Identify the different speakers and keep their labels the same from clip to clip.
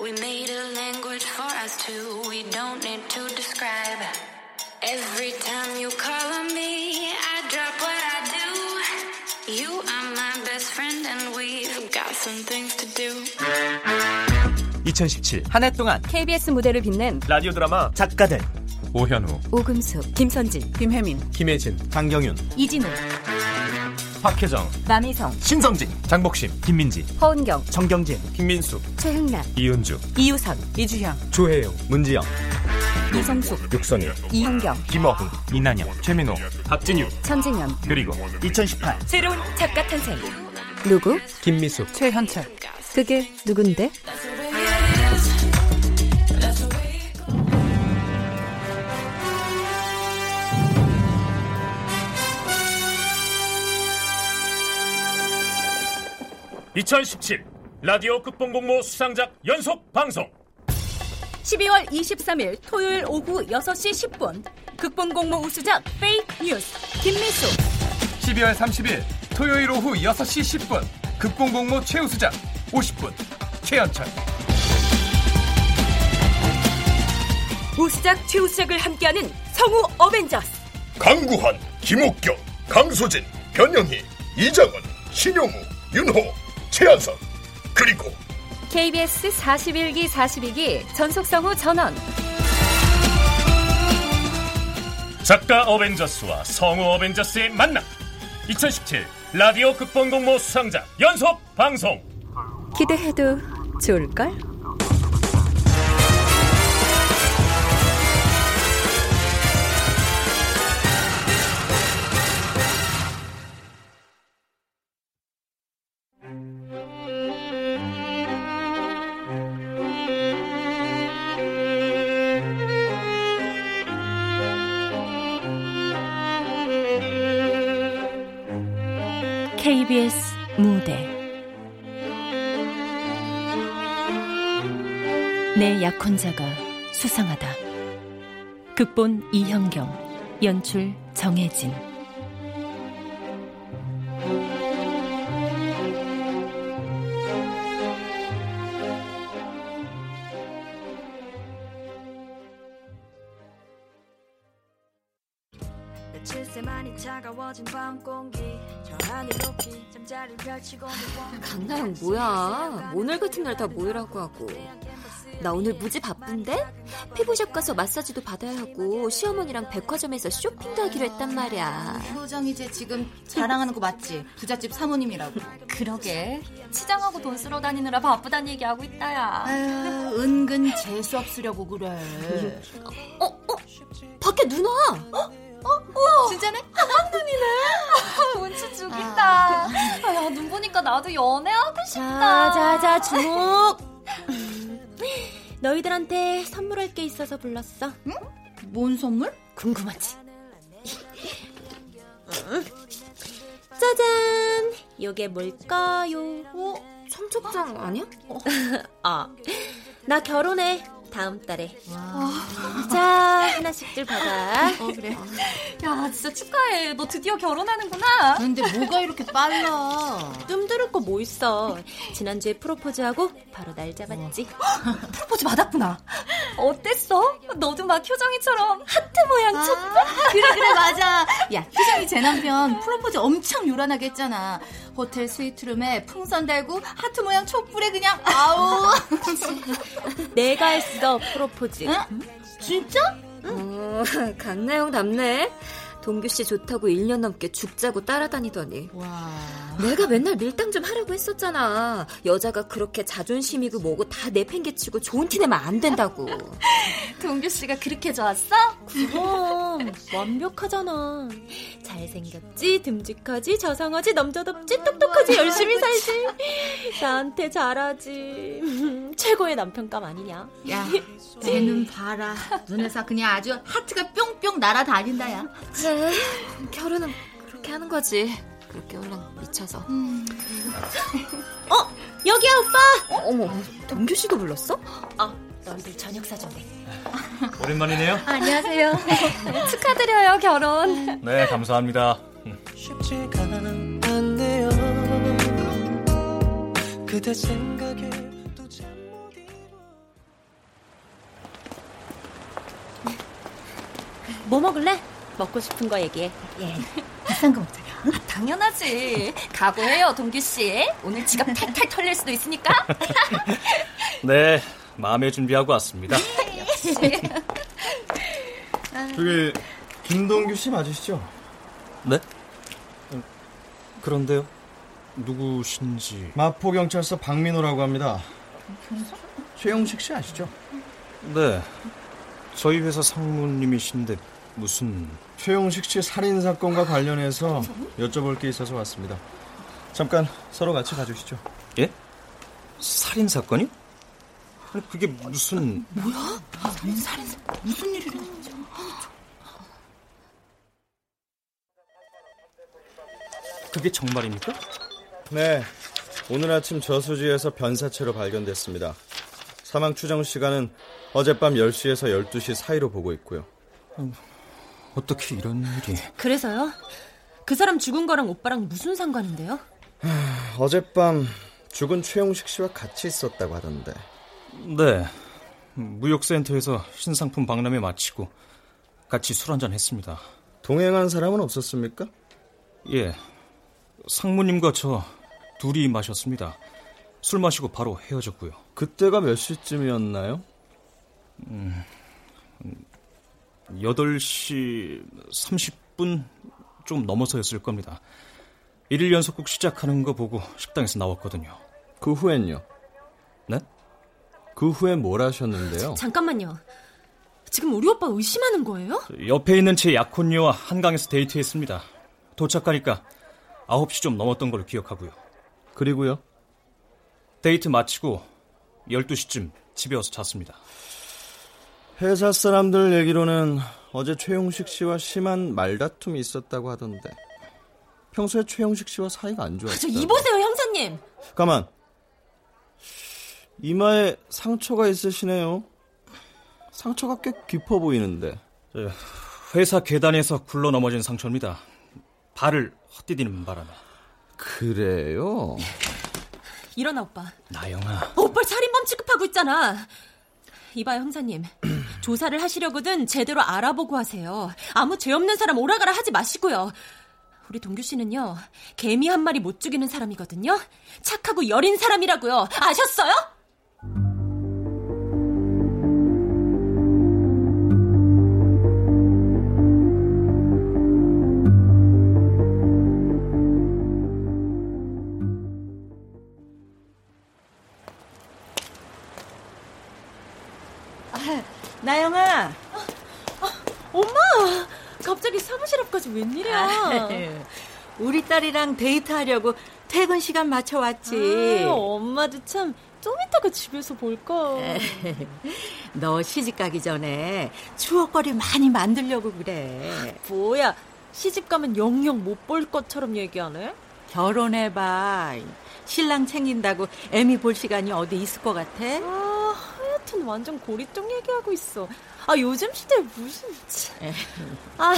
Speaker 1: We made a language for us two. We don't need to describe. Every time you call on me, I drop what I do. You are my best friend, and we've got some things to do.
Speaker 2: 2017 한 해 동안
Speaker 3: KBS 무대를 빛낸
Speaker 2: 라디오 드라마 작가들 오현우,
Speaker 3: 오금숙, 김선진, 김혜민,
Speaker 2: 김혜진, 강경윤,
Speaker 3: 이진우,
Speaker 2: 박혜정,
Speaker 3: 남희성,
Speaker 2: 신성진, 장복심, 김민지,
Speaker 3: 허은경,
Speaker 2: 정경진, 김민수,
Speaker 3: 최흥란,
Speaker 2: 이은주,
Speaker 3: 이유선, 이주향,
Speaker 2: 조혜영, 문지영,
Speaker 3: 이성숙,
Speaker 2: 육선희,
Speaker 3: 이현경,
Speaker 2: 김어훈, 이난영, 최민호, 박진유,
Speaker 3: 천진현
Speaker 2: 그리고 2018
Speaker 3: 새로운 작가 탄생 누구?
Speaker 2: 김미숙,
Speaker 3: 최현철 그게 누군데?
Speaker 4: (2017) 라디오 극본공모 수상작 연속 방송.
Speaker 3: 12월 23일 토요일 오후 6시 10분 극본 공모 우수작 페이크 뉴스 김미수.
Speaker 5: 12월 30일 토요일 오후 6시 10분 극공공모 최우수작 50분 최연철.
Speaker 3: 우수작 최우수작을 함께하는 성우 어벤져스.
Speaker 6: 강구한, 김옥경, 강소진, 변영희, 이장은, 신용우, 윤호, 최한선 그리고
Speaker 3: KBS 41기 42기 전속성우 전원.
Speaker 4: 작가 어벤져스와 성우 어벤져스의 만남. 2017 라디오 극본 공모 수상작 연속 방송.
Speaker 3: 기대해도 좋을걸? 혼자가 수상하다. 극본 이현경 연출 정혜진
Speaker 7: 날 다 모이라고 하고 나 오늘 무지 바쁜데 피부샵 가서 마사지도 받아야 하고 시어머니랑 백화점에서 쇼핑도 하기로 했단 말이야
Speaker 8: 효정 이 제 지금 자랑하는 거 맞지? 부잣집 사모님이라고
Speaker 9: 그러게 치장하고 돈 쓰러 다니느라 바쁘단 얘기하고 있다야
Speaker 8: 아유 은근 재수 없으려고 그래
Speaker 7: 어? 어? 밖에 누나
Speaker 8: 어? 어? 진짜네?
Speaker 9: 한눈이네 보니까 나도 연애하고 싶다
Speaker 7: 자 자 자 주목 너희들한테 선물할 게 있어서 불렀어
Speaker 8: 응? 뭔 선물?
Speaker 7: 궁금하지? 짜잔 요게 뭘까요?
Speaker 8: 어?
Speaker 7: 청첩장 아니야? 아, 나 결혼해 다음 달에. 자 하나씩들 받아.
Speaker 8: 어 그래.
Speaker 9: 야 진짜 축하해. 너 드디어 결혼하는구나.
Speaker 8: 근데 뭐가 이렇게 빨라?
Speaker 7: 뜸 들을 거 뭐 있어. 지난주에 프로포즈하고 바로 날 잡았지.
Speaker 9: 프로포즈 받았구나. 어땠어? 너도 막 효정이처럼 하트 모양 쳤다?
Speaker 8: 아, 그래 그래 맞아. 야 효정이 제 남편 프로포즈 엄청 요란하게 했잖아. 호텔 스위트룸에 풍선 달고 하트 모양 촛불에 그냥 아우.
Speaker 7: 내가 했어 프로포즈
Speaker 8: 응? 진짜?
Speaker 7: 어, 강나영 답네 동규 씨 좋다고 1년 넘게 죽자고 따라다니더니
Speaker 8: 와.
Speaker 7: 내가 맨날 밀당 좀 하라고 했었잖아. 여자가 그렇게 자존심이고 뭐고 다 내팽개치고 좋은 티 내면 안 된다고.
Speaker 9: 동규 씨가 그렇게 좋았어?
Speaker 7: 그럼 완벽하잖아. 잘생겼지 듬직하지 저성하지 남자답지 똑똑하지 열심히 살지. 나한테 잘하지. 최고의 남편감 아니냐?
Speaker 8: 야 쟤는 봐라. 눈에서 그냥 아주 하트가 뿅뿅 날아다닌다 야.
Speaker 7: 그래 결혼은 그렇게 하는 거지 그렇게 혼란 미쳐서. 음. 어 여기야 오빠. 어, 어머 동규 씨도 불렀어? 아 너희들 저녁 사줬네.
Speaker 4: 오랜만이네요.
Speaker 9: 안녕하세요. 축하드려요 결혼.
Speaker 4: 네 감사합니다.
Speaker 10: 음. 그대 생각에 또 잠 못 이루
Speaker 7: 뭐 먹을래? 먹고 싶은 거 얘기해.
Speaker 8: 예. 비싼 거 먹자.
Speaker 9: 아, 당연하지. 각오해요, 동규 씨. 오늘 지갑 탈탈 털릴 수도 있으니까.
Speaker 11: 네, 마음의 준비하고 왔습니다.
Speaker 12: 저기 김동규 씨 맞으시죠?
Speaker 11: 네? 그런데요? 누구신지
Speaker 12: 마포 경찰서 박민호라고 합니다. 최영식 씨 아시죠?
Speaker 11: 네, 저희 회사 상무님이신데 무슨
Speaker 12: 최용식 씨 살인 사건과 관련해서 여쭤볼 게 있어서 왔습니다. 잠깐 서로 같이 가주시죠.
Speaker 11: 예? 살인 사건이? 아니 그게 무슨
Speaker 8: 뭐야? 살인 살인 무슨 일이 일어났지?
Speaker 11: 그게 정말입니까?
Speaker 12: 네. 오늘 아침 저수지에서 변사체로 발견됐습니다. 사망 추정 시간은 어젯밤 10시에서 12시 사이로 보고 있고요.
Speaker 11: 음, 어떻게 이런 일이...
Speaker 7: 그래서요? 그 사람 죽은 거랑 오빠랑 무슨 상관인데요?
Speaker 12: 하, 어젯밤 죽은 최용식 씨와 같이 있었다고 하던데.
Speaker 11: 네. 무역센터에서 신상품 박람회 마치고 같이 술 한잔 했습니다.
Speaker 12: 동행한 사람은 없었습니까?
Speaker 11: 예. 상무님과 저 둘이 마셨습니다. 술 마시고 바로 헤어졌고요.
Speaker 12: 그때가 몇 시쯤이었나요?
Speaker 11: 음, 8시 30분 좀 넘어서였을 겁니다. 일일 연속극 시작하는 거 보고 식당에서 나왔거든요.
Speaker 12: 그 후엔요?
Speaker 11: 네?
Speaker 12: 그 후에 뭘 하셨는데요?
Speaker 7: 잠깐만요. 지금 우리 오빠 의심하는 거예요?
Speaker 11: 옆에 있는 제 약혼녀와 한강에서 데이트했습니다. 도착하니까 9시 좀 넘었던 걸로 기억하고요.
Speaker 12: 그리고요?
Speaker 11: 데이트 마치고 12시쯤 집에 와서 잤습니다.
Speaker 12: 회사 사람들 얘기로는 어제 최용식 씨와 심한 말다툼이 있었다고 하던데. 평소에 최용식 씨와 사이가 안 좋았어요.
Speaker 7: 저 이보세요, 형사님.
Speaker 12: 가만. 이마에 상처가 있으시네요. 상처가 꽤 깊어 보이는데.
Speaker 11: 회사 계단에서 굴러 넘어진 상처입니다. 발을 헛디디는 바람에.
Speaker 12: 그래요?
Speaker 7: 일어나 오빠.
Speaker 11: 나영아.
Speaker 7: 오빠 살인범 취급하고 있잖아. 이봐요 형사님. 조사를 하시려거든 제대로 알아보고 하세요. 아무 죄 없는 사람 오라가라 하지 마시고요. 우리 동규 씨는요 개미 한 마리 못 죽이는 사람이거든요. 착하고 여린 사람이라고요. 아셨어요?
Speaker 13: 딸이랑 데이트하려고 퇴근 시간 맞춰 왔지.
Speaker 7: 아, 엄마도 참 좀 이따가 집에서 볼까.
Speaker 13: 너 시집 가기 전에 추억거리 많이 만들려고 그래.
Speaker 7: 뭐야? 시집 가면 영영 못 볼 것처럼 얘기하네?
Speaker 13: 결혼해봐. 신랑 챙긴다고 애미 볼 시간이 어디 있을 것 같아?
Speaker 7: 아, 하여튼 완전 고리똥 얘기하고 있어. 아, 요즘 시대에 무슨. 아,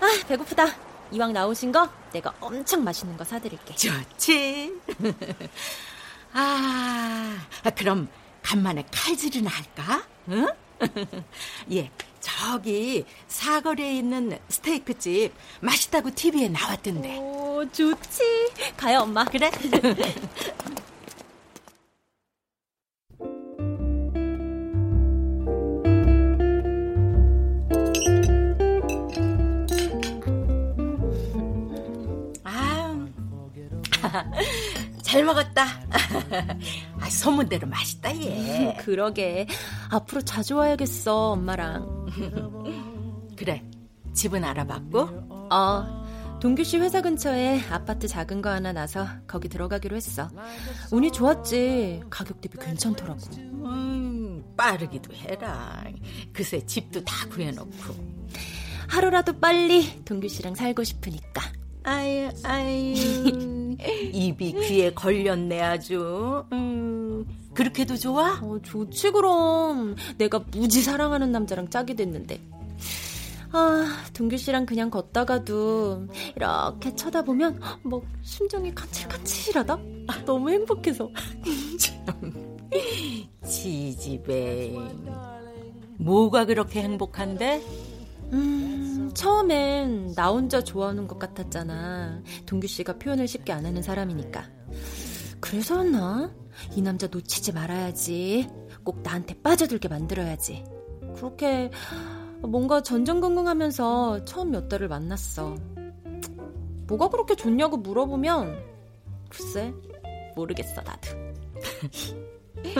Speaker 7: 아, 배고프다. 이왕 나오신 거 내가 엄청 맛있는 거 사드릴게.
Speaker 13: 좋지. 아, 그럼 간만에 칼질이나 할까? 응? 예, 저기 사거리에 있는 스테이크 집 맛있다고 TV에 나왔던데.
Speaker 7: 오, 좋지. 가요, 엄마.
Speaker 13: 그래? 잘 먹었다. 아, 소문대로 맛있다, 얘.
Speaker 7: 음, 그러게. 앞으로 자주 와야겠어, 엄마랑.
Speaker 13: 그래. 집은 알아봤고?
Speaker 7: 어. 동규 씨 회사 근처에 아파트 작은 거 하나 나서 거기 들어가기로 했어. 운이 좋았지. 가격 대비 괜찮더라고.
Speaker 13: 음, 빠르기도 해라. 그새 집도 다 구해놓고.
Speaker 7: 하루라도 빨리 동규 씨랑 살고 싶으니까.
Speaker 13: 아유, 아유. 입이 귀에 걸렸네, 아주. 음, 그렇게도 좋아?
Speaker 7: 어, 좋지, 그럼. 내가 무지 사랑하는 남자랑 짝이 됐는데. 아, 동규 씨랑 그냥 걷다가도 이렇게 쳐다보면 뭐 심정이 간질간질하다? 아, 너무 행복해서.
Speaker 13: 지지배. 뭐가 그렇게 행복한데?
Speaker 7: 음, 처음엔 나 혼자 좋아하는 것 같았잖아. 동규 씨가 표현을 쉽게 안 하는 사람이니까. 그래서였나? 이 남자 놓치지 말아야지. 꼭 나한테 빠져들게 만들어야지. 그렇게 뭔가 전전긍긍하면서 처음 몇 달을 만났어. 뭐가 그렇게 좋냐고 물어보면 글쎄 모르겠어 나도.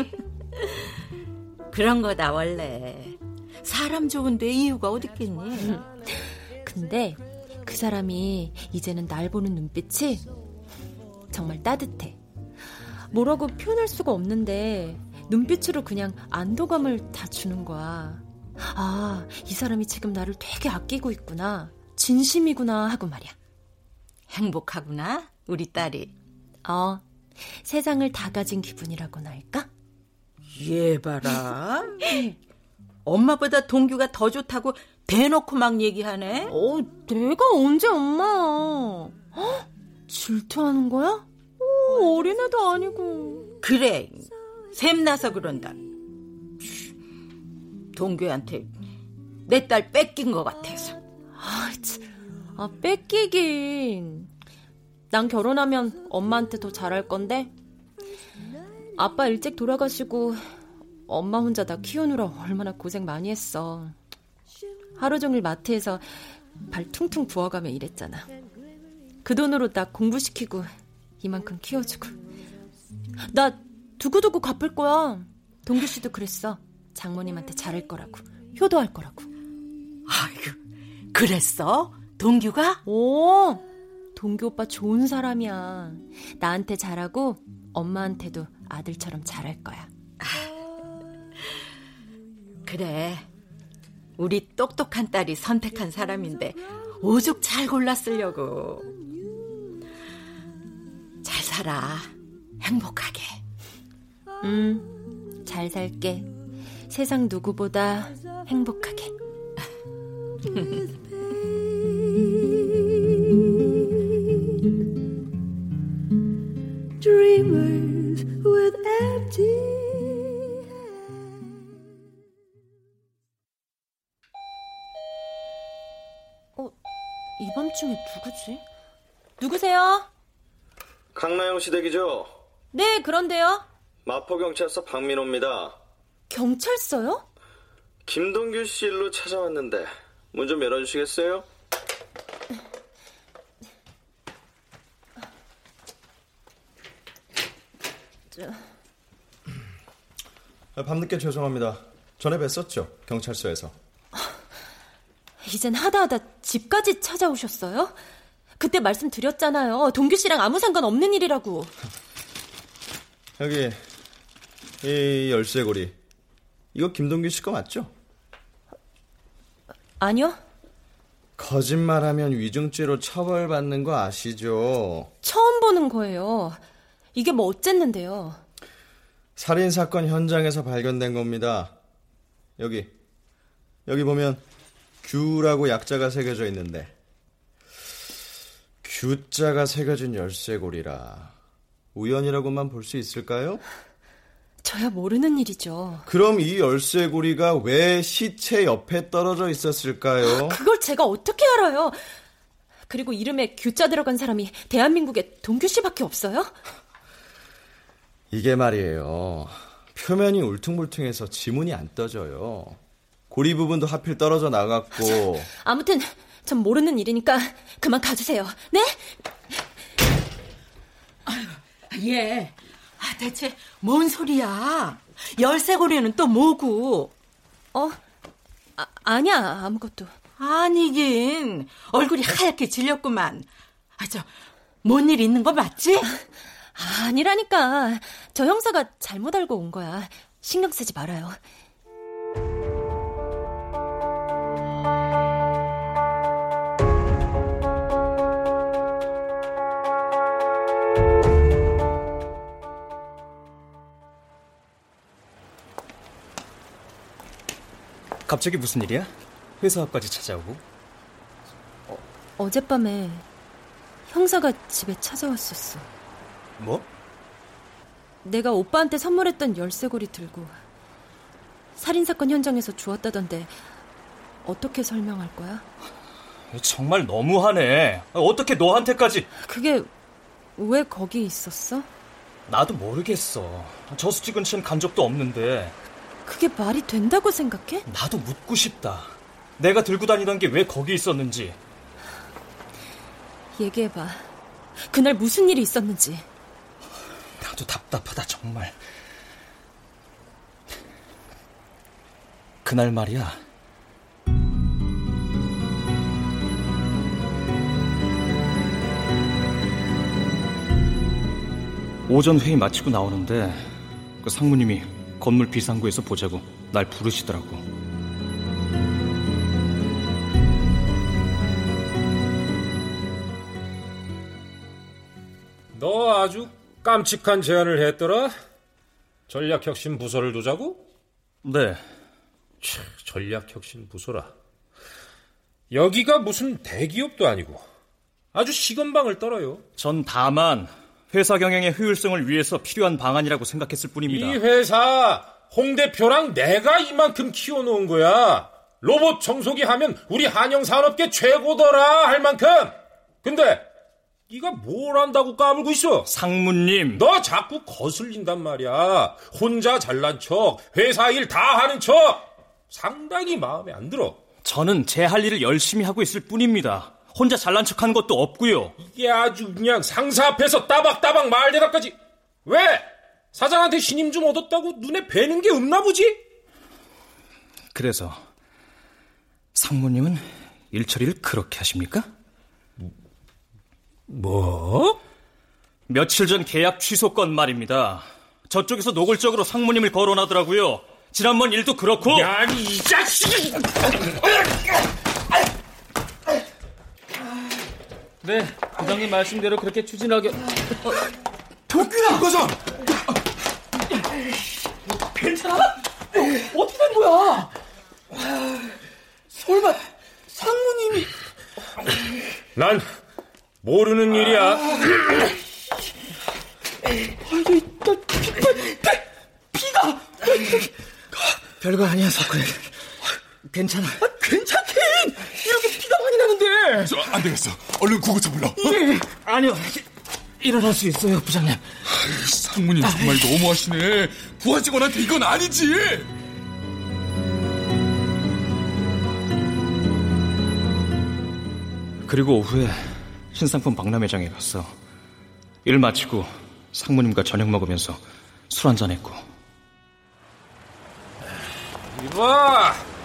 Speaker 13: 그런 거다 원래. 사람 좋은데 이유가 어딨겠니?
Speaker 7: 근데 그 사람이 이제는 날 보는 눈빛이 정말 따뜻해. 뭐라고 표현할 수가 없는데 눈빛으로 그냥 안도감을 다 주는 거야. 아, 이 사람이 지금 나를 되게 아끼고 있구나. 진심이구나 하고 말이야.
Speaker 13: 행복하구나, 우리 딸이.
Speaker 7: 어, 세상을 다 가진 기분이라고나 할까?
Speaker 13: 얘 봐라. 엄마보다 동규가 더 좋다고 대놓고 막 얘기하네.
Speaker 7: 어, 내가 언제 엄마? 어? 질투하는 거야? 어, 어린애도 아니고.
Speaker 13: 그래, 샘나서 그런다. 동규한테 내 딸 뺏긴 것 같아서.
Speaker 7: 아, 참. 아, 뺏기긴. 난 결혼하면 엄마한테 더 잘할 건데. 아빠 일찍 돌아가시고 엄마 혼자 나 키우느라 얼마나 고생 많이 했어. 하루 종일 마트에서 발 퉁퉁 부어가며 일했잖아. 그 돈으로 나 공부시키고 이만큼 키워주고. 나 두고두고 갚을 거야. 동규 씨도 그랬어. 장모님한테 잘할 거라고. 효도할 거라고.
Speaker 13: 아이고, 그랬어? 동규가?
Speaker 7: 오, 동규 오빠 좋은 사람이야. 나한테 잘하고 엄마한테도 아들처럼 잘할 거야.
Speaker 13: 그래. 우리 똑똑한 딸이 선택한 사람인데 오죽 잘 골랐으려고. 잘 살아. 행복하게.
Speaker 7: 음, 잘 살게. 세상 누구보다 행복하게.
Speaker 10: Dreamers with empty
Speaker 7: 이 밤중에 누구지? 누구세요?
Speaker 12: 강나영 시댁이죠?
Speaker 7: 네, 그런데요.
Speaker 12: 마포경찰서 박민호입니다.
Speaker 7: 경찰서요?
Speaker 12: 김동규 씨 일로 찾아왔는데 문 좀 열어주시겠어요?
Speaker 7: 저...
Speaker 12: 아, 밤늦게 죄송합니다. 전에 뵀었죠? 경찰서에서.
Speaker 7: 이젠 하다하다 집까지 찾아오셨어요? 그때 말씀드렸잖아요. 동규 씨랑 아무 상관없는 일이라고.
Speaker 12: 여기 이 열쇠고리 이거 김동규 씨 거 맞죠?
Speaker 7: 아니요.
Speaker 12: 거짓말하면 위증죄로 처벌받는 거 아시죠?
Speaker 7: 처음 보는 거예요. 이게 뭐 어쨌는데요?
Speaker 12: 살인 사건 현장에서 발견된 겁니다. 여기 여기 보면 규라고 약자가 새겨져 있는데 규자가 새겨진 열쇠고리라 우연이라고만 볼 수 있을까요?
Speaker 7: 저야 모르는 일이죠.
Speaker 12: 그럼 이 열쇠고리가 왜 시체 옆에 떨어져 있었을까요?
Speaker 7: 그걸 제가 어떻게 알아요? 그리고 이름에 규자 들어간 사람이 대한민국에 동규 씨밖에 없어요?
Speaker 12: 이게 말이에요. 표면이 울퉁불퉁해서 지문이 안 떠져요. 고리 부분도 하필 떨어져 나갔고.
Speaker 7: 아무튼 전 모르는 일이니까 그만 가주세요. 네?
Speaker 13: 아유, 예. 아, 대체 뭔 소리야? 열쇠고리는 또 뭐고?
Speaker 7: 어? 아, 아니야, 아무것도.
Speaker 13: 아니긴. 얼굴이 하얗게 질렸구만. 아, 저, 뭔 일 있는 거 맞지?
Speaker 7: 아니라니까. 저 형사가 잘못 알고 온 거야. 신경 쓰지 말아요.
Speaker 11: 갑자기 무슨 일이야? 회사 앞까지 찾아오고?
Speaker 7: 어, 어젯밤에 형사가 집에 찾아왔었어.
Speaker 11: 뭐?
Speaker 7: 내가 오빠한테 선물했던 열쇠고리 들고 살인사건 현장에서 주웠다던데 어떻게 설명할 거야?
Speaker 11: 정말 너무하네. 어떻게 너한테까지?
Speaker 7: 그게 왜 거기 있었어?
Speaker 11: 나도 모르겠어. 저수지 근처엔 간 적도 없는데.
Speaker 7: 그게 말이 된다고 생각해?
Speaker 11: 나도 묻고 싶다. 내가 들고 다니던 게 왜 거기 있었는지.
Speaker 7: 얘기해봐. 그날 무슨 일이 있었는지.
Speaker 11: 나도 답답하다, 정말. 그날 말이야. 오전 회의 마치고 나오는데 그 상무님이 건물 비상구에서 보자고 날 부르시더라고.
Speaker 4: 너 아주 깜찍한 제안을 했더라. 전략혁신 부서를 두자고?
Speaker 11: 네.
Speaker 4: 차, 전략혁신 부서라. 여기가 무슨 대기업도 아니고 아주 시건방을 떨어요.
Speaker 11: 전 다만 회사 경영의 효율성을 위해서 필요한 방안이라고 생각했을 뿐입니다.
Speaker 4: 이 회사 홍 대표랑 내가 이만큼 키워놓은 거야. 로봇 청소기 하면 우리 한영 산업계 최고더라 할 만큼. 근데 네가 뭘 안다고 까불고 있어?
Speaker 11: 상무님.
Speaker 4: 너 자꾸 거슬린단 말이야. 혼자 잘난 척, 회사 일 다 하는 척. 상당히 마음에 안 들어.
Speaker 11: 저는 제 할 일을 열심히 하고 있을 뿐입니다. 혼자 잘난 척한 것도 없고요.
Speaker 4: 이게 아주 그냥 상사 앞에서 따박따박 말대답까지. 왜? 사장한테 신임 좀 얻었다고 눈에 뵈는 게 없나 보지?
Speaker 11: 그래서 상무님은 일 처리를 그렇게 하십니까?
Speaker 4: 뭐?
Speaker 11: 며칠 전 계약 취소 건 말입니다. 저쪽에서 노골적으로 상무님을 거론하더라고요. 지난번 일도 그렇고.
Speaker 4: 야, 이 자식이!
Speaker 11: 네, 부장님 말씀대로 그렇게 추진하게.
Speaker 14: 도끼나 과장!
Speaker 15: 괜찮아? 어떻게 된 거야? 설마 상무님이
Speaker 4: 난 모르는 일이야.
Speaker 15: 아니, 나 피, 피, 가
Speaker 16: 별거 아니야, 석훈. 괜찮아.
Speaker 15: 아, 괜찮긴! 이렇게 피가 많이 나는데!
Speaker 14: 저, 안 되겠어. 얼른 구급차 불러.
Speaker 16: 예. 아니요. 일어날 수 있어요, 부장님.
Speaker 14: 상무님 정말 너무하시네. 부하 직원한테 이건 아니지.
Speaker 11: 그리고 오후에 신상품 박람회장에 갔어. 일 마치고 상무님과 저녁 먹으면서 술 한잔 했고.
Speaker 4: 이봐!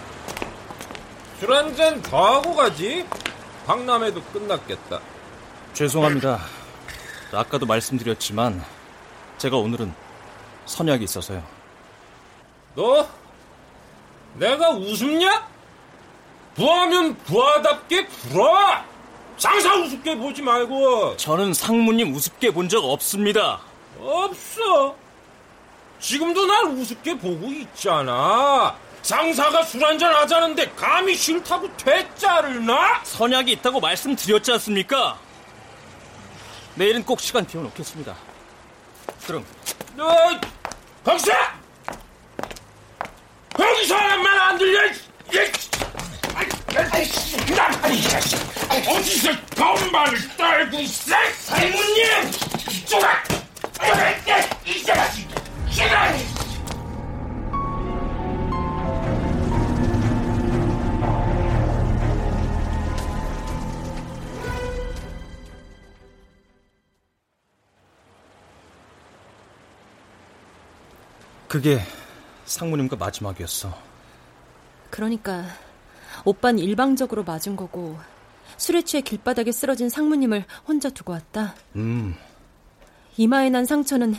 Speaker 4: 술 한 잔 더 하고 가지? 박람회도 끝났겠다.
Speaker 11: 죄송합니다. 아까도 말씀드렸지만 제가 오늘은 선약이 있어서요.
Speaker 4: 너? 내가 웃음냐? 부하면 부하답게 굴어! 장사 우습게 보지 말고!
Speaker 11: 저는 상무님 우습게 본 적 없습니다.
Speaker 4: 없어. 지금도 날 우습게 보고 있잖아. 상사가 술 한잔 하자는데 감히 싫다고 퇴짜를 나?
Speaker 11: 선약이 있다고 말씀드렸지 않습니까? 내일은 꼭 시간 비워놓겠습니다. 그럼.
Speaker 4: 너, 거기서! 거기서 하면 안 들려! 어디서 건반을 떨고 있어? 상무님! 이쪽아! 이 자식! 시간!
Speaker 11: 그게 상무님과 마지막이었어.
Speaker 7: 그러니까 오빤 일방적으로 맞은 거고 술에 취해 길바닥에 쓰러진 상무님을 혼자 두고 왔다.
Speaker 11: 음,
Speaker 7: 이마에 난 상처는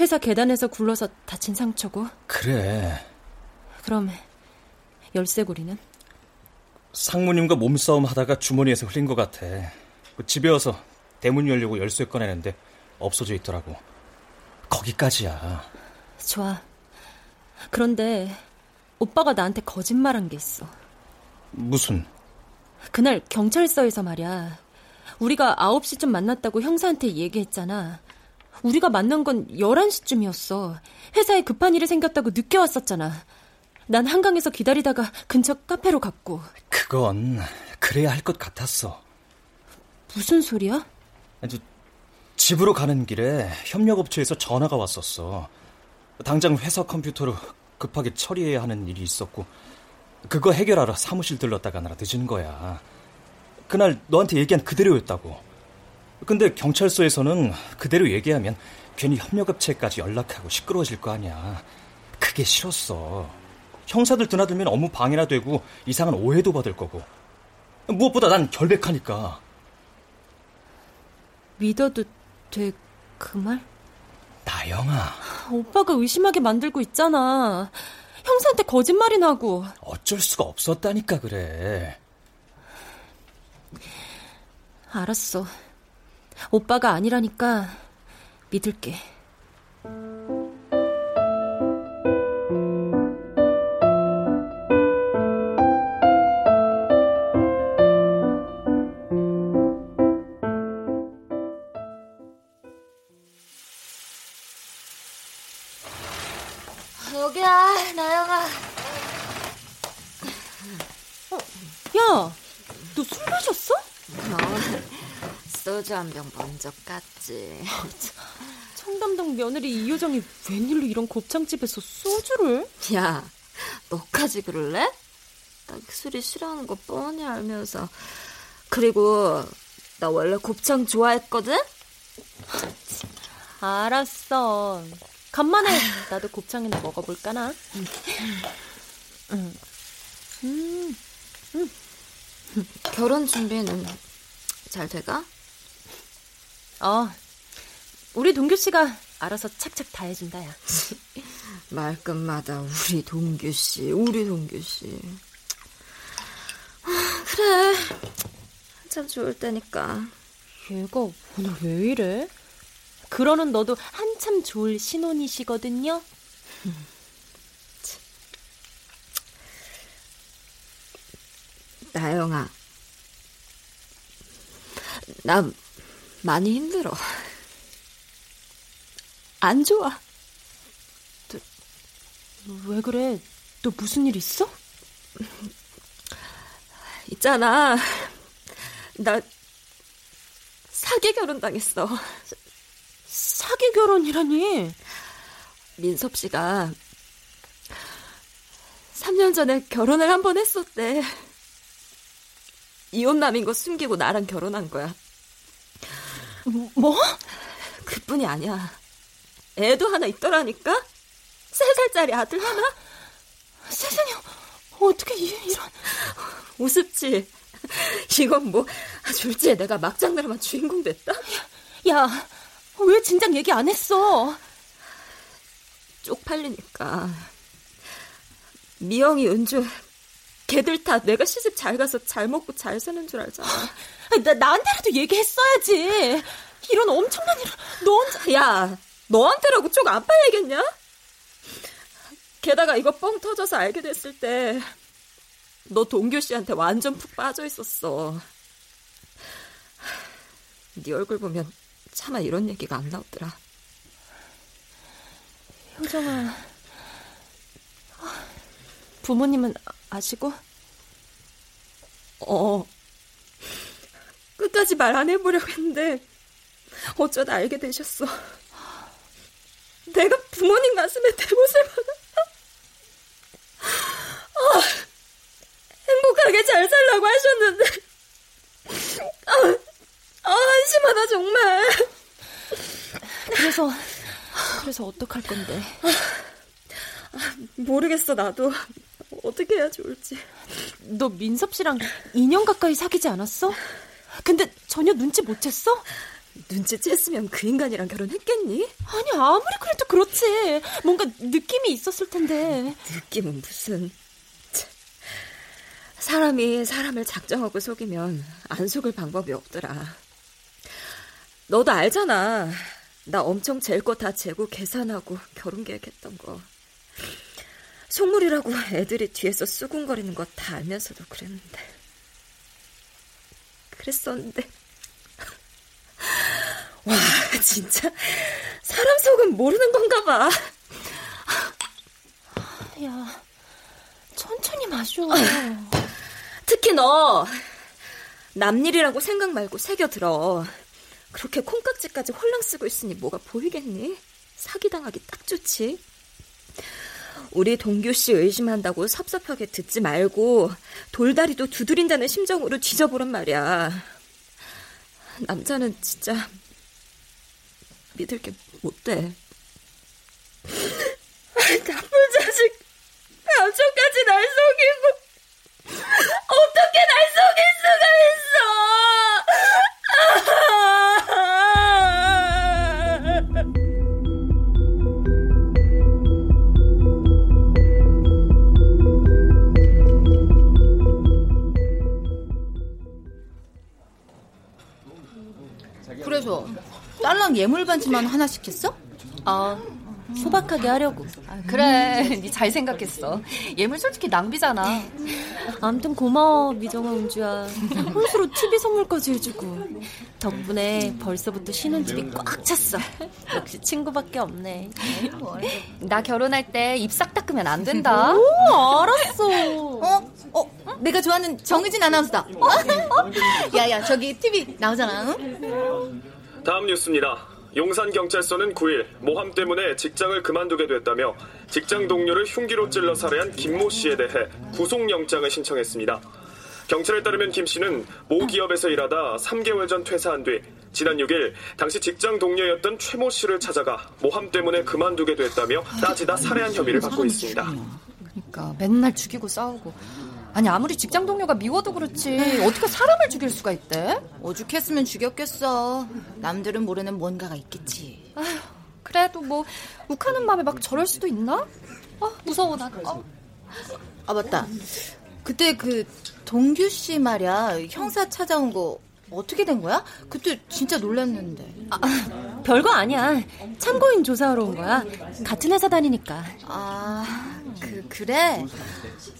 Speaker 7: 회사 계단에서 굴러서 다친 상처고.
Speaker 11: 그래.
Speaker 7: 그럼 열쇠고리는?
Speaker 11: 상무님과 몸싸움 하다가 주머니에서 흘린 것 같아. 그 집에 와서 대문 열려고 열쇠 꺼내는데 없어져 있더라고. 거기까지야.
Speaker 7: 좋아. 그런데 오빠가 나한테 거짓말한 게 있어.
Speaker 11: 무슨?
Speaker 7: 그날 경찰서에서 말이야. 우리가 9시쯤 만났다고 형사한테 얘기했잖아. 우리가 만난 건 11시쯤이었어. 회사에 급한 일이 생겼다고 늦게 왔었잖아. 난 한강에서 기다리다가 근처 카페로 갔고.
Speaker 11: 그건 그래야 할 것 같았어.
Speaker 7: 무슨 소리야?
Speaker 11: 아주 집으로 가는 길에 협력업체에서 전화가 왔었어. 당장 회사 컴퓨터로 급하게 처리해야 하는 일이 있었고 그거 해결하러 사무실 들렀다 가느라 늦은 거야. 그날 너한테 얘기한 그대로였다고. 근데 경찰서에서는 그대로 얘기하면 괜히 협력업체까지 연락하고 시끄러워질 거 아니야. 그게 싫었어. 형사들 드나들면 업무 방해나 되고 이상한 오해도 받을 거고. 무엇보다 난 결백하니까.
Speaker 7: 믿어도 돼, 그 말?
Speaker 11: 나영아.
Speaker 7: 오빠가 의심하게 만들고 있잖아. 형사한테 거짓말이나 하고.
Speaker 11: 어쩔 수가 없었다니까 그래.
Speaker 7: 알았어. 오빠가 아니라니까 믿을게.
Speaker 3: 소주 한 병 먼저 깠지.
Speaker 7: 청담동 며느리 이효정이 웬일로 이런 곱창집에서 소주를?
Speaker 3: 야, 너까지 그럴래? 나 술이 싫어하는 거 뻔히 알면서. 그리고 나 원래 곱창 좋아했거든?
Speaker 7: 알았어. 간만에 나도 곱창이나 먹어볼까나.
Speaker 3: 음. 음. 음. 결혼 준비는 잘 돼가?
Speaker 7: 어. 우리 동규 씨가 알아서 착착 다 해준다, 야.
Speaker 3: 말끝마다 우리 동규 씨, 우리 동규 씨. 아, 그래. 참 좋을 때니까.
Speaker 7: 얘가 오늘 왜 이래? 그러는 너도 한참 좋을 신혼이시거든요.
Speaker 3: 나영아, 나 많이 힘들어. 안 좋아.
Speaker 7: 너, 왜 그래? 너 무슨 일 있어?
Speaker 3: 있잖아. 나 사기 결혼 당했어.
Speaker 7: 사기 결혼이라니?
Speaker 3: 민섭 씨가 3년 전에 결혼을 한 번 했었대. 이혼남인 거 숨기고 나랑 결혼한 거야.
Speaker 7: 뭐?
Speaker 3: 그뿐이 아니야. 애도 하나 있더라니까? 세 살짜리 아들 하나?
Speaker 7: 세상에, 어떻게 이런.
Speaker 3: 우습지? 이건 뭐, 졸지에 내가 막장 드라마 주인공 됐다?
Speaker 7: 야, 야, 왜 진작 얘기 안 했어?
Speaker 3: 쪽팔리니까. 미영이, 은주, 걔들 다 내가 시집 잘 가서 잘 먹고 잘 사는 줄 알잖아.
Speaker 7: 나, 나한테라도 얘기했어야지. 이런 엄청난 일을 너 혼자.
Speaker 3: 야, 너한테라고 쪽안 팔리겠냐? 게다가 이거 뻥 터져서 알게 됐을 때, 너 동규 씨한테 완전 푹 빠져 있었어. 네 얼굴 보면 차마 이런 얘기가 안 나오더라.
Speaker 7: 효정아, 부모님은 아시고?
Speaker 3: 어. 끝까지 말 안 해보려고 했는데 어쩌다 알게 되셨어. 내가 부모님 가슴에 대못을 박았다. 아, 행복하게 잘 살라고 하셨는데 아, 아 한심하다 정말.
Speaker 7: 그래서 그래서 어떡할 건데?
Speaker 3: 아, 모르겠어 나도 어떻게 해야 좋을지.
Speaker 7: 너 민섭 씨랑 2년 가까이 사귀지 않았어? 근데 전혀 눈치 못 챘어?
Speaker 3: 눈치 챘으면 그 인간이랑 결혼했겠니?
Speaker 7: 아니 아무리 그래도 그렇지. 뭔가 느낌이 있었을 텐데.
Speaker 3: 느낌은 무슨. 사람이 사람을 작정하고 속이면 안 속을 방법이 없더라. 너도 알잖아. 나 엄청 잴 거 다 재고 계산하고 결혼 계획했던 거. 속물이라고 애들이 뒤에서 수군거리는 거 다 알면서도 그랬는데. 그랬었는데. 와, 진짜. 사람 속은 모르는 건가 봐.
Speaker 7: 야, 마셔.
Speaker 3: 특히 너 남일이라고 생각 말고 새겨 들어. 그렇게 콩깍지까지 홀랑 쓰고 있으니 뭐가 보이겠니? 사기당하기 딱 좋지. 우리 동규 씨 의심한다고 섭섭하게 듣지 말고 돌다리도 두드린다는 심정으로 뒤져보란 말이야. 남자는 진짜 믿을 게 못 돼. 나쁜 자식, 남편까지 날 속이고 어떻게 날 속일 수가
Speaker 8: 그래서 딸랑 예물 반지만 하나씩 했어?
Speaker 7: 아, 소박하게 하려고.
Speaker 9: 그래, 니 잘 생각했어. 예물 솔직히 낭비잖아.
Speaker 7: 아무튼 고마워, 미정아 은주야. 혼수로 TV 선물까지 해주고. 덕분에 벌써부터 쉬는 집이 꽉 찼어. 역시 친구밖에 없네.
Speaker 9: 나 결혼할 때 입 싹 닦으면 안 된다.
Speaker 7: 오, 알았어.
Speaker 8: 어? 어? 내가 좋아하는 정희진 아나운서다. 어? 야야, 저기 TV 나오잖아. 응?
Speaker 17: 다음 뉴스입니다. 용산경찰서는 9일 모함 때문에 직장을 그만두게 됐다며 직장 동료를 흉기로 찔러 살해한 김모 씨에 대해 구속영장을 신청했습니다. 경찰에 따르면 김 씨는 모 기업에서 일하다 3개월 전 퇴사한 뒤 지난 6일 당시 직장 동료였던 최 모 씨를 찾아가 모함 때문에 그만두게 됐다며 따지다 살해한 혐의를 받고 있습니다.
Speaker 9: 그러니까 맨날 죽이고 싸우고. 아니 아무리 직장 동료가 미워도 그렇지 어떻게 사람을 죽일 수가 있대?
Speaker 8: 오죽했으면 죽였겠어. 남들은 모르는 뭔가가 있겠지.
Speaker 9: 아휴, 그래도 뭐 욱하는 마음에 막 저럴 수도 있나? 아 무서워 나. 어.
Speaker 8: 아 맞다. 그때 그 동규 씨 말이야 형사 찾아온 거 어떻게 된 거야? 그때 진짜 놀랐는데.
Speaker 7: 아, 별거 아니야. 참고인 조사하러 온 거야. 같은 회사 다니니까.
Speaker 8: 아, 그 그래.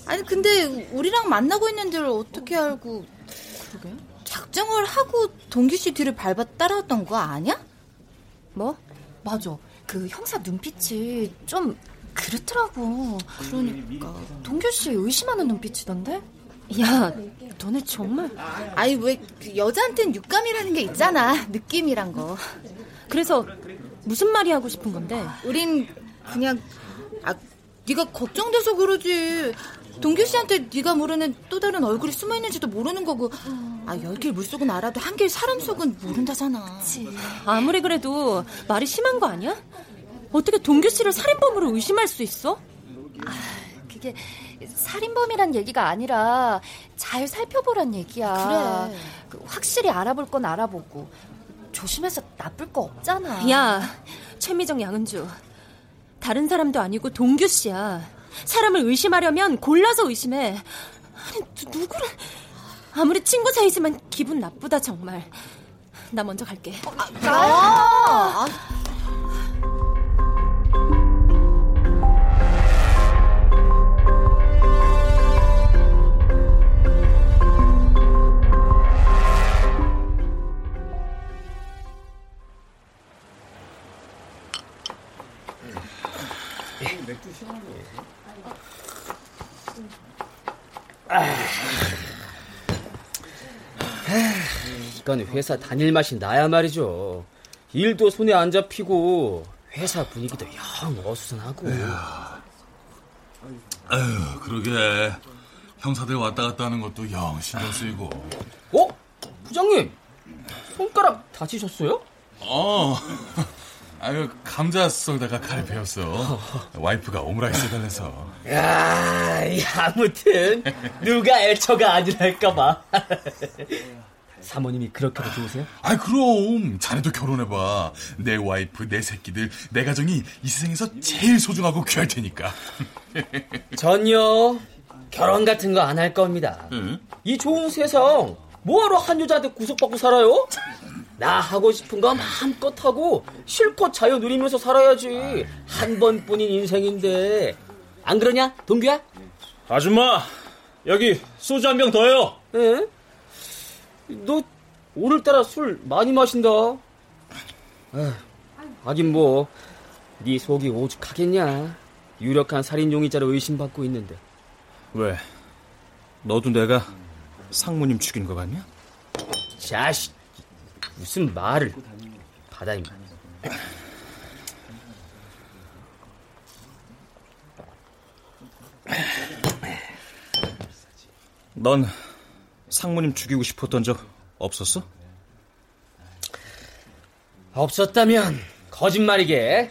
Speaker 8: 아니 근데 우리랑 만나고 있는 줄 어떻게 알고? 그러게. 작정을 하고 동규 씨 뒤를 밟아 따라왔던 거 아니야?
Speaker 9: 뭐? 맞아. 그 형사 눈빛이 좀 그렇더라고.
Speaker 8: 그러니까.
Speaker 9: 동규 씨 의심하는 눈빛이던데?
Speaker 7: 야, 너네 정말.
Speaker 8: 아니 왜 그 여자한텐 육감이라는 게 있잖아. 느낌이란 거.
Speaker 7: 그래서 무슨 말이 하고 싶은 건데?
Speaker 8: 우린 그냥 아 네가 걱정돼서 그러지. 동규 씨한테 네가 모르는 또 다른 얼굴이 숨어 있는지도 모르는 거고. 아 열길 물속은 알아도 한 길 사람 속은 모른다잖아.
Speaker 7: 그치. 아무리 그래도 말이 심한 거 아니야? 어떻게 동규 씨를 살인범으로 의심할 수 있어?
Speaker 9: 아, 그게 살인범이란 얘기가 아니라 잘 살펴보란 얘기야.
Speaker 8: 그래.
Speaker 9: 그 확실히 알아볼 건 알아보고 조심해서 나쁠 거 없잖아.
Speaker 7: 야, 최미정 양은주. 다른 사람도 아니고 동규 씨야. 사람을 의심하려면 골라서 의심해. 아니, 누, 누구를. 아무리 친구 사이지만 기분 나쁘다, 정말. 나 먼저 갈게.
Speaker 8: 아, 아.
Speaker 18: 이건 회사 다닐 맛이 나야 말이죠. 일도 손에 안 잡히고 회사 분위기도 영 어수선하고.
Speaker 14: 아유, 그러게. 형사들 왔다 갔다 하는 것도 영 신경 쓰이고.
Speaker 18: 어? 부장님, 손가락 다치셨어요?
Speaker 14: 어. 아유, 감자 썰다가 칼을 베었어. 와이프가 오므라이스 해달래서.
Speaker 18: 야, 아무튼 누가 애처가 아니랄까봐. 사모님이 그렇게도 좋으세요?
Speaker 14: 아, 그럼 자네도 결혼해봐. 내 와이프, 내 새끼들, 내 가정이 이 세상에서 제일 소중하고 귀할 테니까.
Speaker 18: 전요 결혼 같은 거 안 할 겁니다.
Speaker 14: 응?
Speaker 18: 이 좋은 세상 뭐하러 한 여자한테 구속받고 살아요? 나 하고 싶은 거 마음껏 하고 실컷 자유 누리면서 살아야지. 한 번뿐인 인생인데. 안 그러냐, 동규야?
Speaker 11: 아줌마, 여기 소주 한 병 더요.
Speaker 18: 에? 너 오늘따라 술 많이 마신다. 에휴, 하긴 뭐, 네 속이 오죽하겠냐. 유력한 살인 용의자로 의심받고 있는데.
Speaker 11: 왜? 너도 내가 상무님 죽인 거 같냐?
Speaker 18: 자식, 무슨 말을. 받아, 임마.
Speaker 11: 넌 상무님 죽이고 싶었던 적 없었어?
Speaker 18: 없었다면 거짓말이게.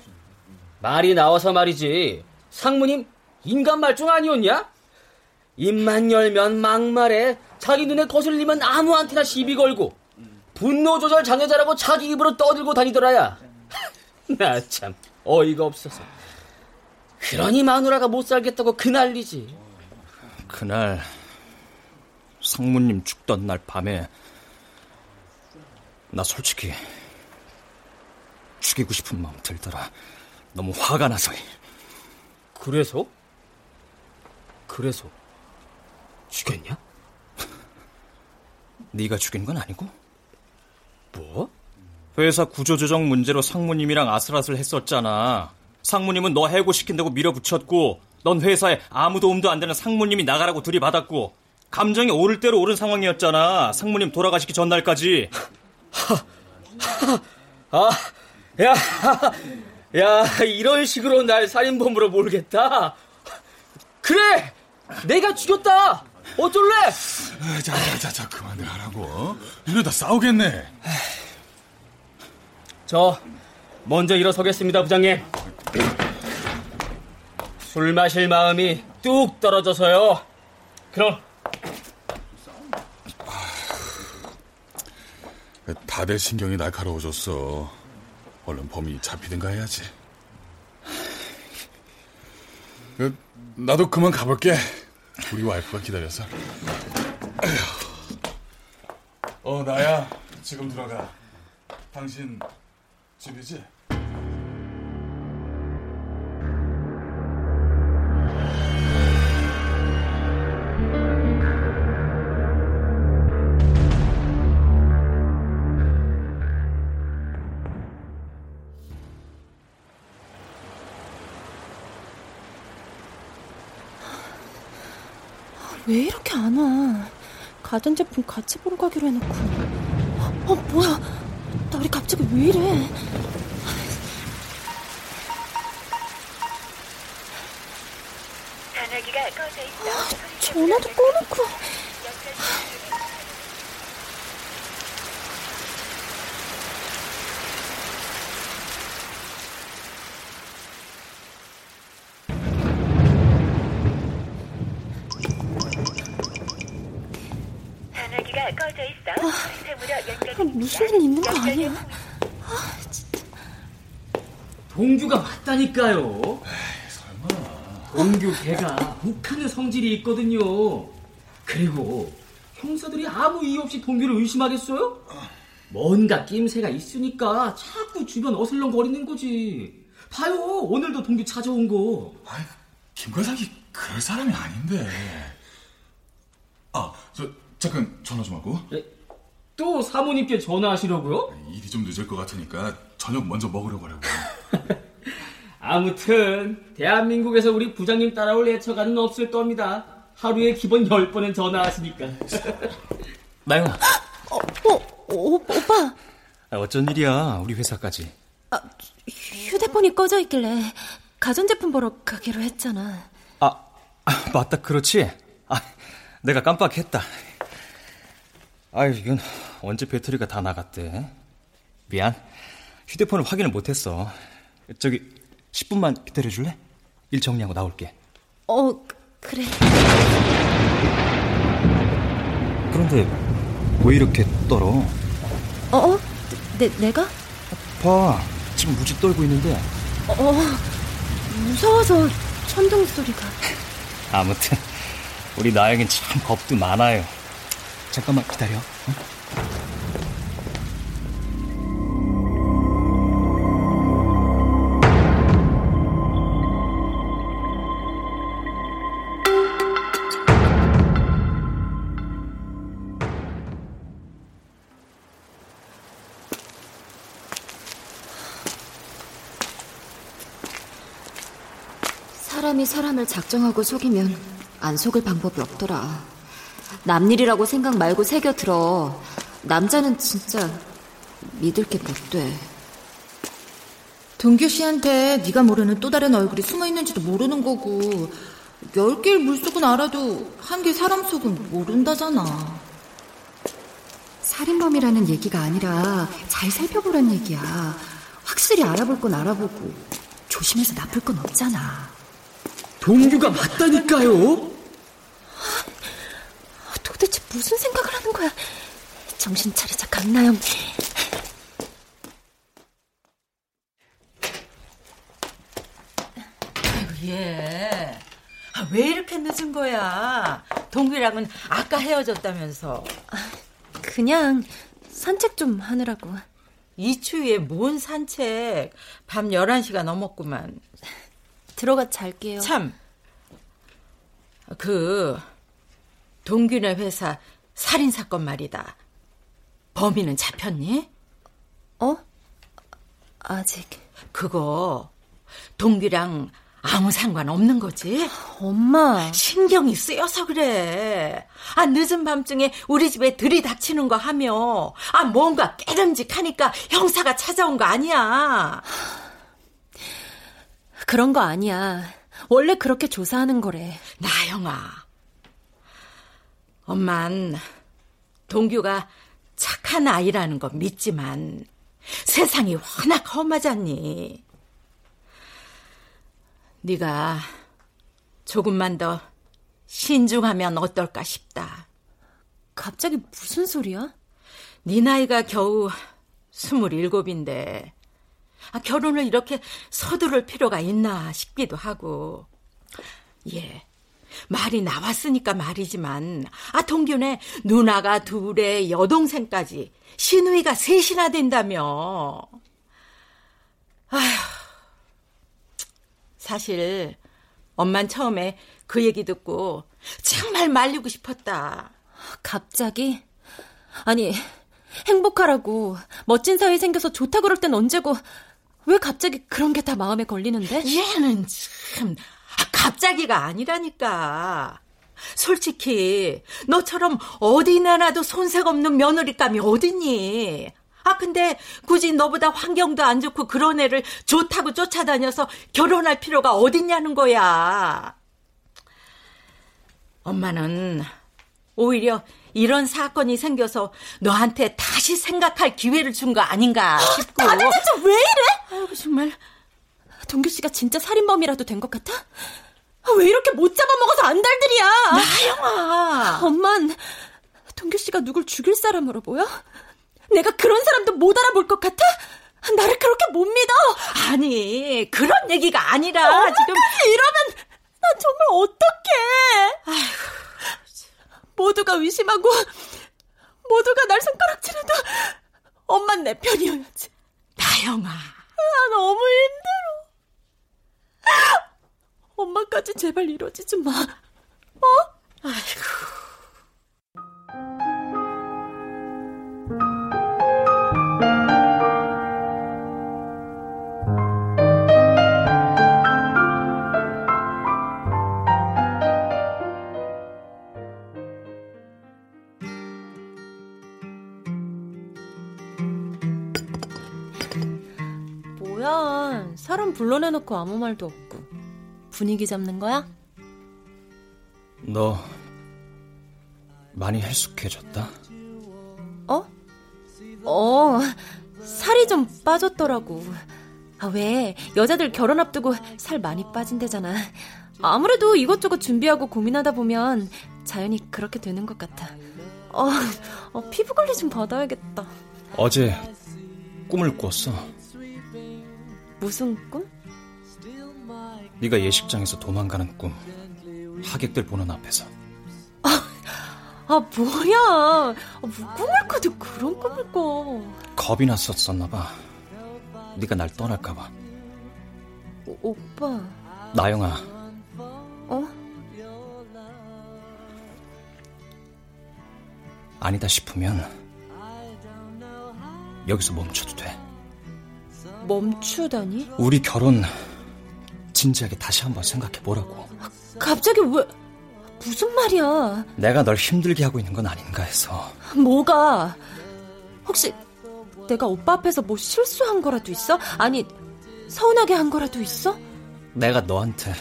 Speaker 18: 말이 나와서 말이지. 상무님 인간 말종 아니었냐? 입만 열면 막말해. 자기 눈에 거슬리면 아무한테나 시비 걸고 분노 조절 장애자라고 자기 입으로 떠들고 다니더라야. 나 참 어이가 없어서. 그러니 마누라가 못 살겠다고 그 난리지.
Speaker 11: 그날 상무님 죽던 날 밤에 나 솔직히 죽이고 싶은 마음 들더라. 너무 화가 나서.
Speaker 18: 그래서? 그래서 죽였냐?
Speaker 11: 네가 죽인 건 아니고?
Speaker 18: 뭐?
Speaker 11: 회사 구조조정 문제로 상무님이랑 아슬아슬 했었잖아. 상무님은 너 해고시킨다고 밀어붙였고 넌 회사에 아무 도움도 안 되는 상무님이 나가라고 들이받았고 감정이 오를 대로 오른 상황이었잖아. 상무님 돌아가시기 전날까지.
Speaker 18: 아, 야, 야, 이런 식으로 날 살인범으로 몰겠다. 그래, 내가 죽였다. 어쩔래?
Speaker 14: 자, 자, 자, 자, 그만들 하라고. 이러다 싸우겠네.
Speaker 18: 저 먼저 일어서겠습니다, 부장님. 술 마실 마음이 뚝 떨어져서요. 그럼
Speaker 14: 다들 신경이 날카로워졌어. 얼른 범인이 잡히든가 해야지. 그, 나도 그만 가볼게. 우리 와이프가 기다려서. 어, 나야. 지금 들어가. 당신 집이지?
Speaker 7: 가전제품 같이 보러 가기로 해놓고. 어, 뭐야? 나 우리 갑자기 왜 이래? 아, 전화도 꺼놓고.
Speaker 19: 전화기가 꺼져 있어.
Speaker 7: 아, 무슨 일 있는 거 아니야?
Speaker 18: 동규가 맞다니까요. 설마. 동규 걔가 북한의 성질이 있거든요. 그리고 형사들이 아무 이유 없이 동규를 의심하겠어요? 뭔가 낌새가 있으니까 자꾸 주변 어슬렁거리는 거지. 봐요, 오늘도 동규 찾아온 거.
Speaker 14: 김과장이 그럴 사람이 아닌데. 아, 저, 잠깐 전화 좀 하고.
Speaker 18: 또 사모님께 전화하시려고요?
Speaker 14: 일이 좀 늦을 것 같으니까 저녁 먼저 먹으려고 하려고.
Speaker 18: 아무튼 대한민국에서 우리 부장님 따라올 애처가는 없을 겁니다. 하루에 기본 10번은 전화하시니까.
Speaker 11: 나영아.
Speaker 7: 어, 오, 오빠.
Speaker 11: 아, 어쩐 일이야, 우리 회사까지.
Speaker 7: 아, 휴대폰이 꺼져 있길래 가전제품 보러 가기로 했잖아.
Speaker 11: 아, 아 맞다, 그렇지? 아, 내가 깜빡했다. 아유, 이건 언제 배터리가 다 나갔대. 미안. 휴대폰을 확인을 못했어. 저기, 10분만 기다려줄래? 일 정리하고 나올게.
Speaker 7: 어, 그래.
Speaker 11: 그런데, 왜 이렇게 떨어?
Speaker 7: 어? 어? 내, 내가?
Speaker 11: 봐, 지금 무지 떨고 있는데.
Speaker 7: 어, 무서워서 천둥 소리가.
Speaker 11: 아무튼, 우리 나영이는 참 겁도 많아요. 잠깐만 기다려. 응?
Speaker 3: 사람이 사람을 작정하고 속이면 안 속을 방법이 없더라. 남일이라고 생각 말고 새겨 들어. 남자는 진짜 믿을 게 못 돼.
Speaker 8: 동규 씨한테 네가 모르는 또 다른 얼굴이 숨어 있는지도 모르는 거고 열 개의 물속은 알아도 한 개 사람 속은 모른다잖아.
Speaker 9: 살인범이라는 얘기가 아니라 잘 살펴보란 얘기야. 확실히 알아볼 건 알아보고 조심해서 나쁠 건 없잖아.
Speaker 18: 동규가 맞다니까요.
Speaker 7: 도대체 무슨 생각을 하는 거야? 정신 차리자, 강나영.
Speaker 13: 아이고, 얘. 아, 왜 이렇게 늦은 거야? 동규랑은 아까 헤어졌다면서.
Speaker 7: 그냥 산책 좀 하느라고.
Speaker 13: 이 추위에 뭔 산책. 밤 11시가 넘었구만.
Speaker 7: 들어가 잘게요.
Speaker 13: 참. 그, 동규네 회사 살인 사건 말이다. 범인은 잡혔니?
Speaker 7: 어? 아직.
Speaker 13: 그거, 동규랑 아무 상관 없는 거지?
Speaker 7: 엄마.
Speaker 13: 신경이 쓰여서 그래. 아, 늦은 밤중에 우리 집에 들이닥치는 거 하며, 아, 뭔가 깨름직하니까 형사가 찾아온 거 아니야.
Speaker 7: 그런 거 아니야. 원래 그렇게 조사하는 거래.
Speaker 13: 나영아. 엄만 동규가 착한 아이라는 건 믿지만 세상이 워낙 험하잖니. 네가 조금만 더 신중하면 어떨까 싶다.
Speaker 7: 갑자기 무슨 소리야?
Speaker 13: 네 나이가 겨우 스물일곱인데 아, 결혼을 이렇게 서두를 필요가 있나 싶기도 하고. 예. 말이 나왔으니까 말이지만, 아, 동균의 누나가 둘에 여동생까지 신우이가 셋이나 된다며. 아휴. 사실, 엄만 처음에 그 얘기 듣고 정말 말리고 싶었다.
Speaker 7: 갑자기? 아니, 행복하라고 멋진 사회 생겨서 좋다 그럴 땐 언제고 왜 갑자기 그런 게 다 마음에 걸리는데?
Speaker 13: 얘는 참 아, 갑자기가 아니라니까. 솔직히 너처럼 어디 나 나도 손색 없는 며느리감이 어딨니? 아 근데 굳이 너보다 환경도 안 좋고 그런 애를 좋다고 쫓아다녀서 결혼할 필요가 어딨냐는 거야. 엄마는 오히려 이런 사건이 생겨서 너한테 다시 생각할 기회를 준 거 아닌가 싶고.
Speaker 7: 다들 대체 왜 이래?
Speaker 13: 아이고 정말.
Speaker 7: 동규 씨가 진짜 살인범이라도 된 것 같아? 왜 이렇게 못 잡아먹어서 안달들이야?
Speaker 13: 나영아.
Speaker 7: 엄만 동규 씨가 누굴 죽일 사람으로 보여? 내가 그런 사람도 못 알아볼 것 같아? 나를 그렇게 못 믿어?
Speaker 13: 아니 그런 얘기가 아니라
Speaker 7: 지금 이러면 난 정말 어떡해?
Speaker 13: 아휴.
Speaker 7: 모두가 의심하고 모두가 날 손가락질해도 엄만 내 편이어야지.
Speaker 13: 나영아.
Speaker 7: 아, 너무 힘들어. 엄마까지 제발 이러지좀 마. 어?
Speaker 13: 아이고.
Speaker 7: 사람 불러내놓고 아무 말도 없고 분위기 잡는 거야?
Speaker 11: 너 많이 헬쑥해졌다?
Speaker 7: 어? 어, 살이 좀 빠졌더라고. 아, 왜? 여자들 결혼 앞두고 살 많이 빠진대잖아. 아무래도 이것저것 준비하고 고민하다 보면 자연히 그렇게 되는 것 같아. 어, 어 피부 관리 좀 받아야겠다.
Speaker 11: 어제 꿈을 꿨어.
Speaker 7: 무슨 꿈?
Speaker 11: 네가 예식장에서 도망가는 꿈. 하객들 보는 앞에서.
Speaker 7: 아, 아 뭐야? 아, 뭐 꿈을 꿔도 그런 꿈을 꿔.
Speaker 11: 겁이 났었었나 봐. 네가 날 떠날까 봐.
Speaker 7: 오, 오빠.
Speaker 11: 나영아.
Speaker 7: 어?
Speaker 11: 아니다 싶으면 여기서 멈춰도 돼.
Speaker 7: 멈추다니?
Speaker 11: 우리 결혼 진지하게 다시 한번 생각해 보라고.
Speaker 7: 갑자기 왜 무슨 말이야?
Speaker 11: 내가 널 힘들게 하고 있는 건 아닌가 해서.
Speaker 7: 뭐가? 혹시 내가 오빠 앞에서 뭐 실수한 거라도 있어? 아니, 서운하게 한 거라도 있어?
Speaker 11: 내가 너한테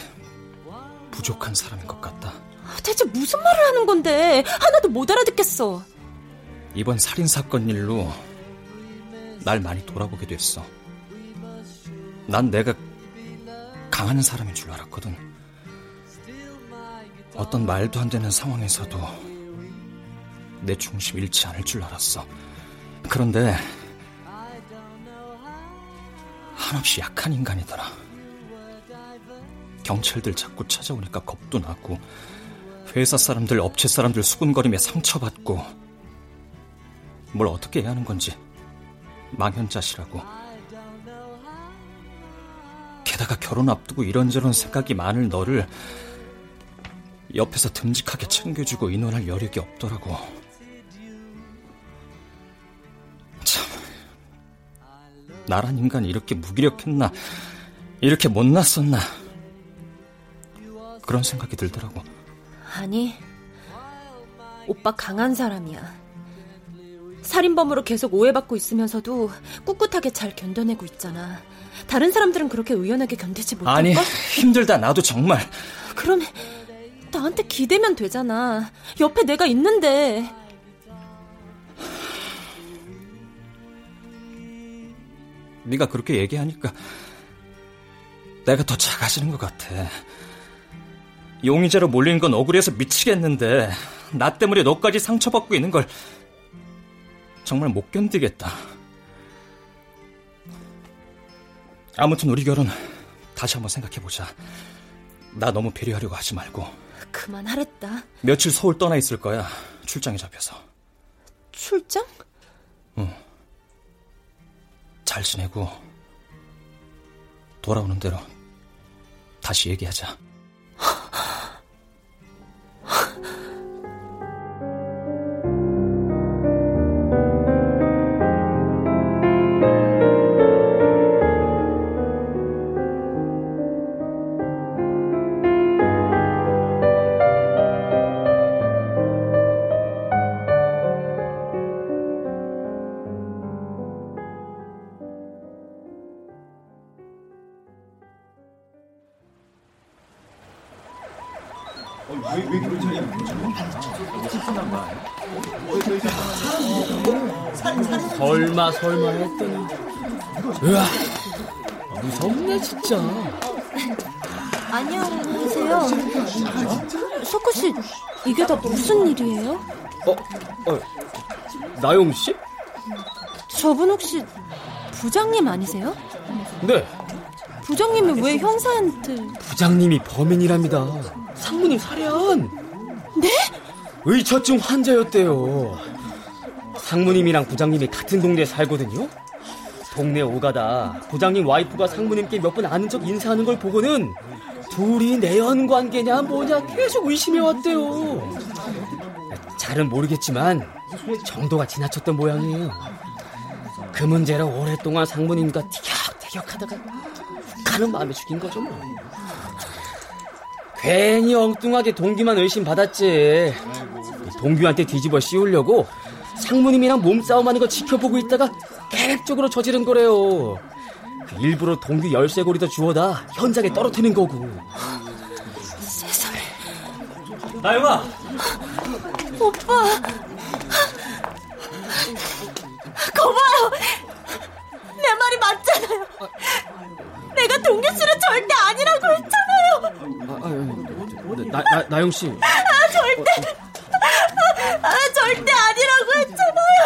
Speaker 11: 부족한 사람인 것 같다.
Speaker 7: 대체 무슨 말을 하는 건데? 하나도 못 알아듣겠어.
Speaker 11: 이번 살인 사건 일로 날 많이 돌아보게 됐어. 난 내가 강한 사람인 줄 알았거든. 어떤 말도 안 되는 상황에서도 내 중심 잃지 않을 줄 알았어. 그런데 한없이 약한 인간이더라. 경찰들 자꾸 찾아오니까 겁도 나고 회사 사람들, 업체 사람들 수군거림에 상처받고 뭘 어떻게 해야 하는 건지 망연자실하고 게다가 결혼 앞두고 이런저런 생각이 많을 너를 옆에서 듬직하게 챙겨주고 의논할 여력이 없더라고. 참, 나란 인간이 이렇게 무기력했나, 이렇게 못났었나, 그런 생각이 들더라고.
Speaker 7: 아니, 오빠 강한 사람이야. 살인범으로 계속 오해받고 있으면서도 꿋꿋하게 잘 견뎌내고 있잖아. 다른 사람들은 그렇게 의연하게 견디지 못할걸?
Speaker 11: 아니, 힘들다, 나도 정말.
Speaker 7: 그럼 나한테 기대면 되잖아. 옆에 내가 있는데.
Speaker 11: 네가 그렇게 얘기하니까 내가 더 작아지는 것 같아. 용의자로 몰린 건 억울해서 미치겠는데 나 때문에 너까지 상처받고 있는 걸 정말 못 견디겠다. 아무튼 우리 결혼 다시 한번 생각해보자. 나 너무 배려하려고 하지 말고.
Speaker 7: 그만하랬다.
Speaker 11: 며칠 서울 떠나 있을 거야. 출장에 잡혀서.
Speaker 7: 출장?
Speaker 11: 응. 잘 지내고 돌아오는 대로 다시 얘기하자.
Speaker 18: 설마 했더니 으아 무섭네 진짜
Speaker 7: 안녕하세요 석구 씨 이게 다 무슨 일이에요?
Speaker 18: 어? 어 나영 씨?
Speaker 7: 저분 혹시 부장님 아니세요?
Speaker 18: 네
Speaker 7: 부장님이 왜 형사한테
Speaker 18: 부장님이 범인이랍니다 상무님 살해한
Speaker 7: 네?
Speaker 18: 의처증 환자였대요 상무님이랑 부장님이 같은 동네에 살거든요. 동네 오가다 부장님 와이프가 상무님께 몇 번 아는 척 인사하는 걸 보고는 둘이 내연 관계냐 뭐냐 계속 의심해 왔대요. 잘은 모르겠지만 정도가 지나쳤던 모양이에요. 그 문제로 오랫동안 상무님과 티격태격하다가 가는 마음에 죽인 거죠 뭐. 괜히 엉뚱하게 동규만 의심받았지. 동규한테 뒤집어 씌우려고 상무님이랑 몸싸움하는 거 지켜보고 있다가 계획적으로 저지른 거래요. 일부러 동규 열쇠고리도 주워다 현장에 떨어뜨리는 거고.
Speaker 7: 세상에.
Speaker 18: 나영아.
Speaker 7: 오빠. 거봐요. 내 말이 맞잖아요. 내가 동규 씨는 절대 아니라고 했잖아요.
Speaker 18: 아, 아, 나, 나, 나영 씨.
Speaker 7: 아, 절대. 아, 절대 아니라고 했잖아요.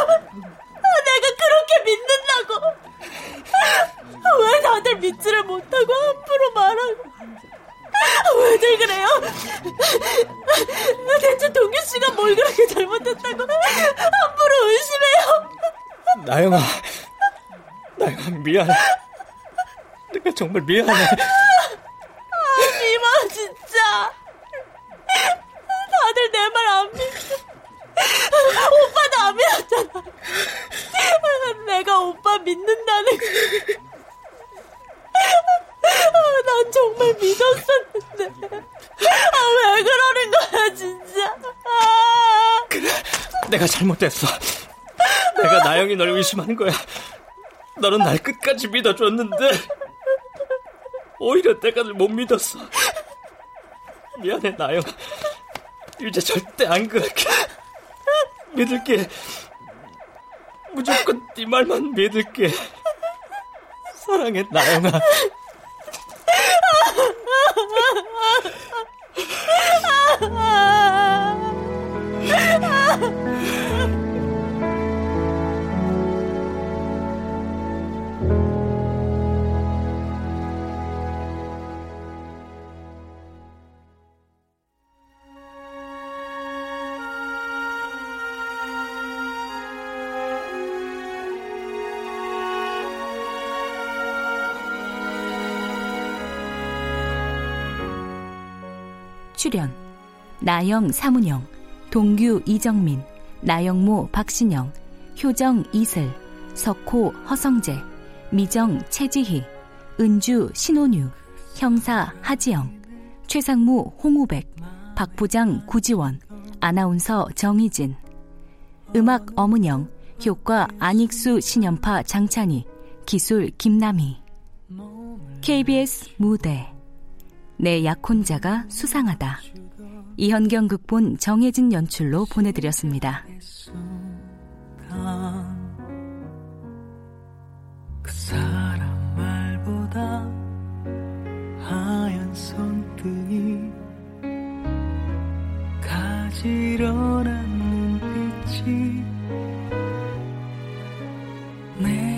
Speaker 7: 아, 내가 그렇게 믿는다고. 아, 왜 다들 믿지를 못하고 함부로 말하고. 아, 왜들 그래요? 대체 동규 씨가 뭘 그렇게 잘못했다고 함부로 의심해요?
Speaker 11: 나영아, 나영아 미안해. 내가 정말 미안해.
Speaker 7: 아, 미마 진짜. 다들 내 말 안 믿어. 오빠도 안 믿었잖아. 내가 오빠 믿는다는 거. 난 정말 믿었었는데. 아, 왜 그러는 거야, 진짜.
Speaker 11: 내가 잘못했어. 내가 나영이 널 의심하는 거야. 너는 날 끝까지 믿어줬는데 오히려 내가 널 못 믿었어. 미안해 나영. 이제 절대 안 그럴게. 믿을게. 무조건 네 말만 믿을게. 사랑해 나영아.
Speaker 20: 출연 나영 사문영 동규 이정민 나영모 박신영 효정 이슬 석호 허성재 미정 최지희 은주 신혼유 형사 하지영 최상무 홍우백 박부장 구지원 아나운서 정희진. 음악 어문영 효과 안익수 신연파 장찬희 기술 김남희. KBS 무대 내 약혼자가 수상하다. 이현경 극본 정혜진 연출로 보내드렸습니다.
Speaker 10: 그 사람 말보다 하얀 손등이 가지런한 눈빛이 내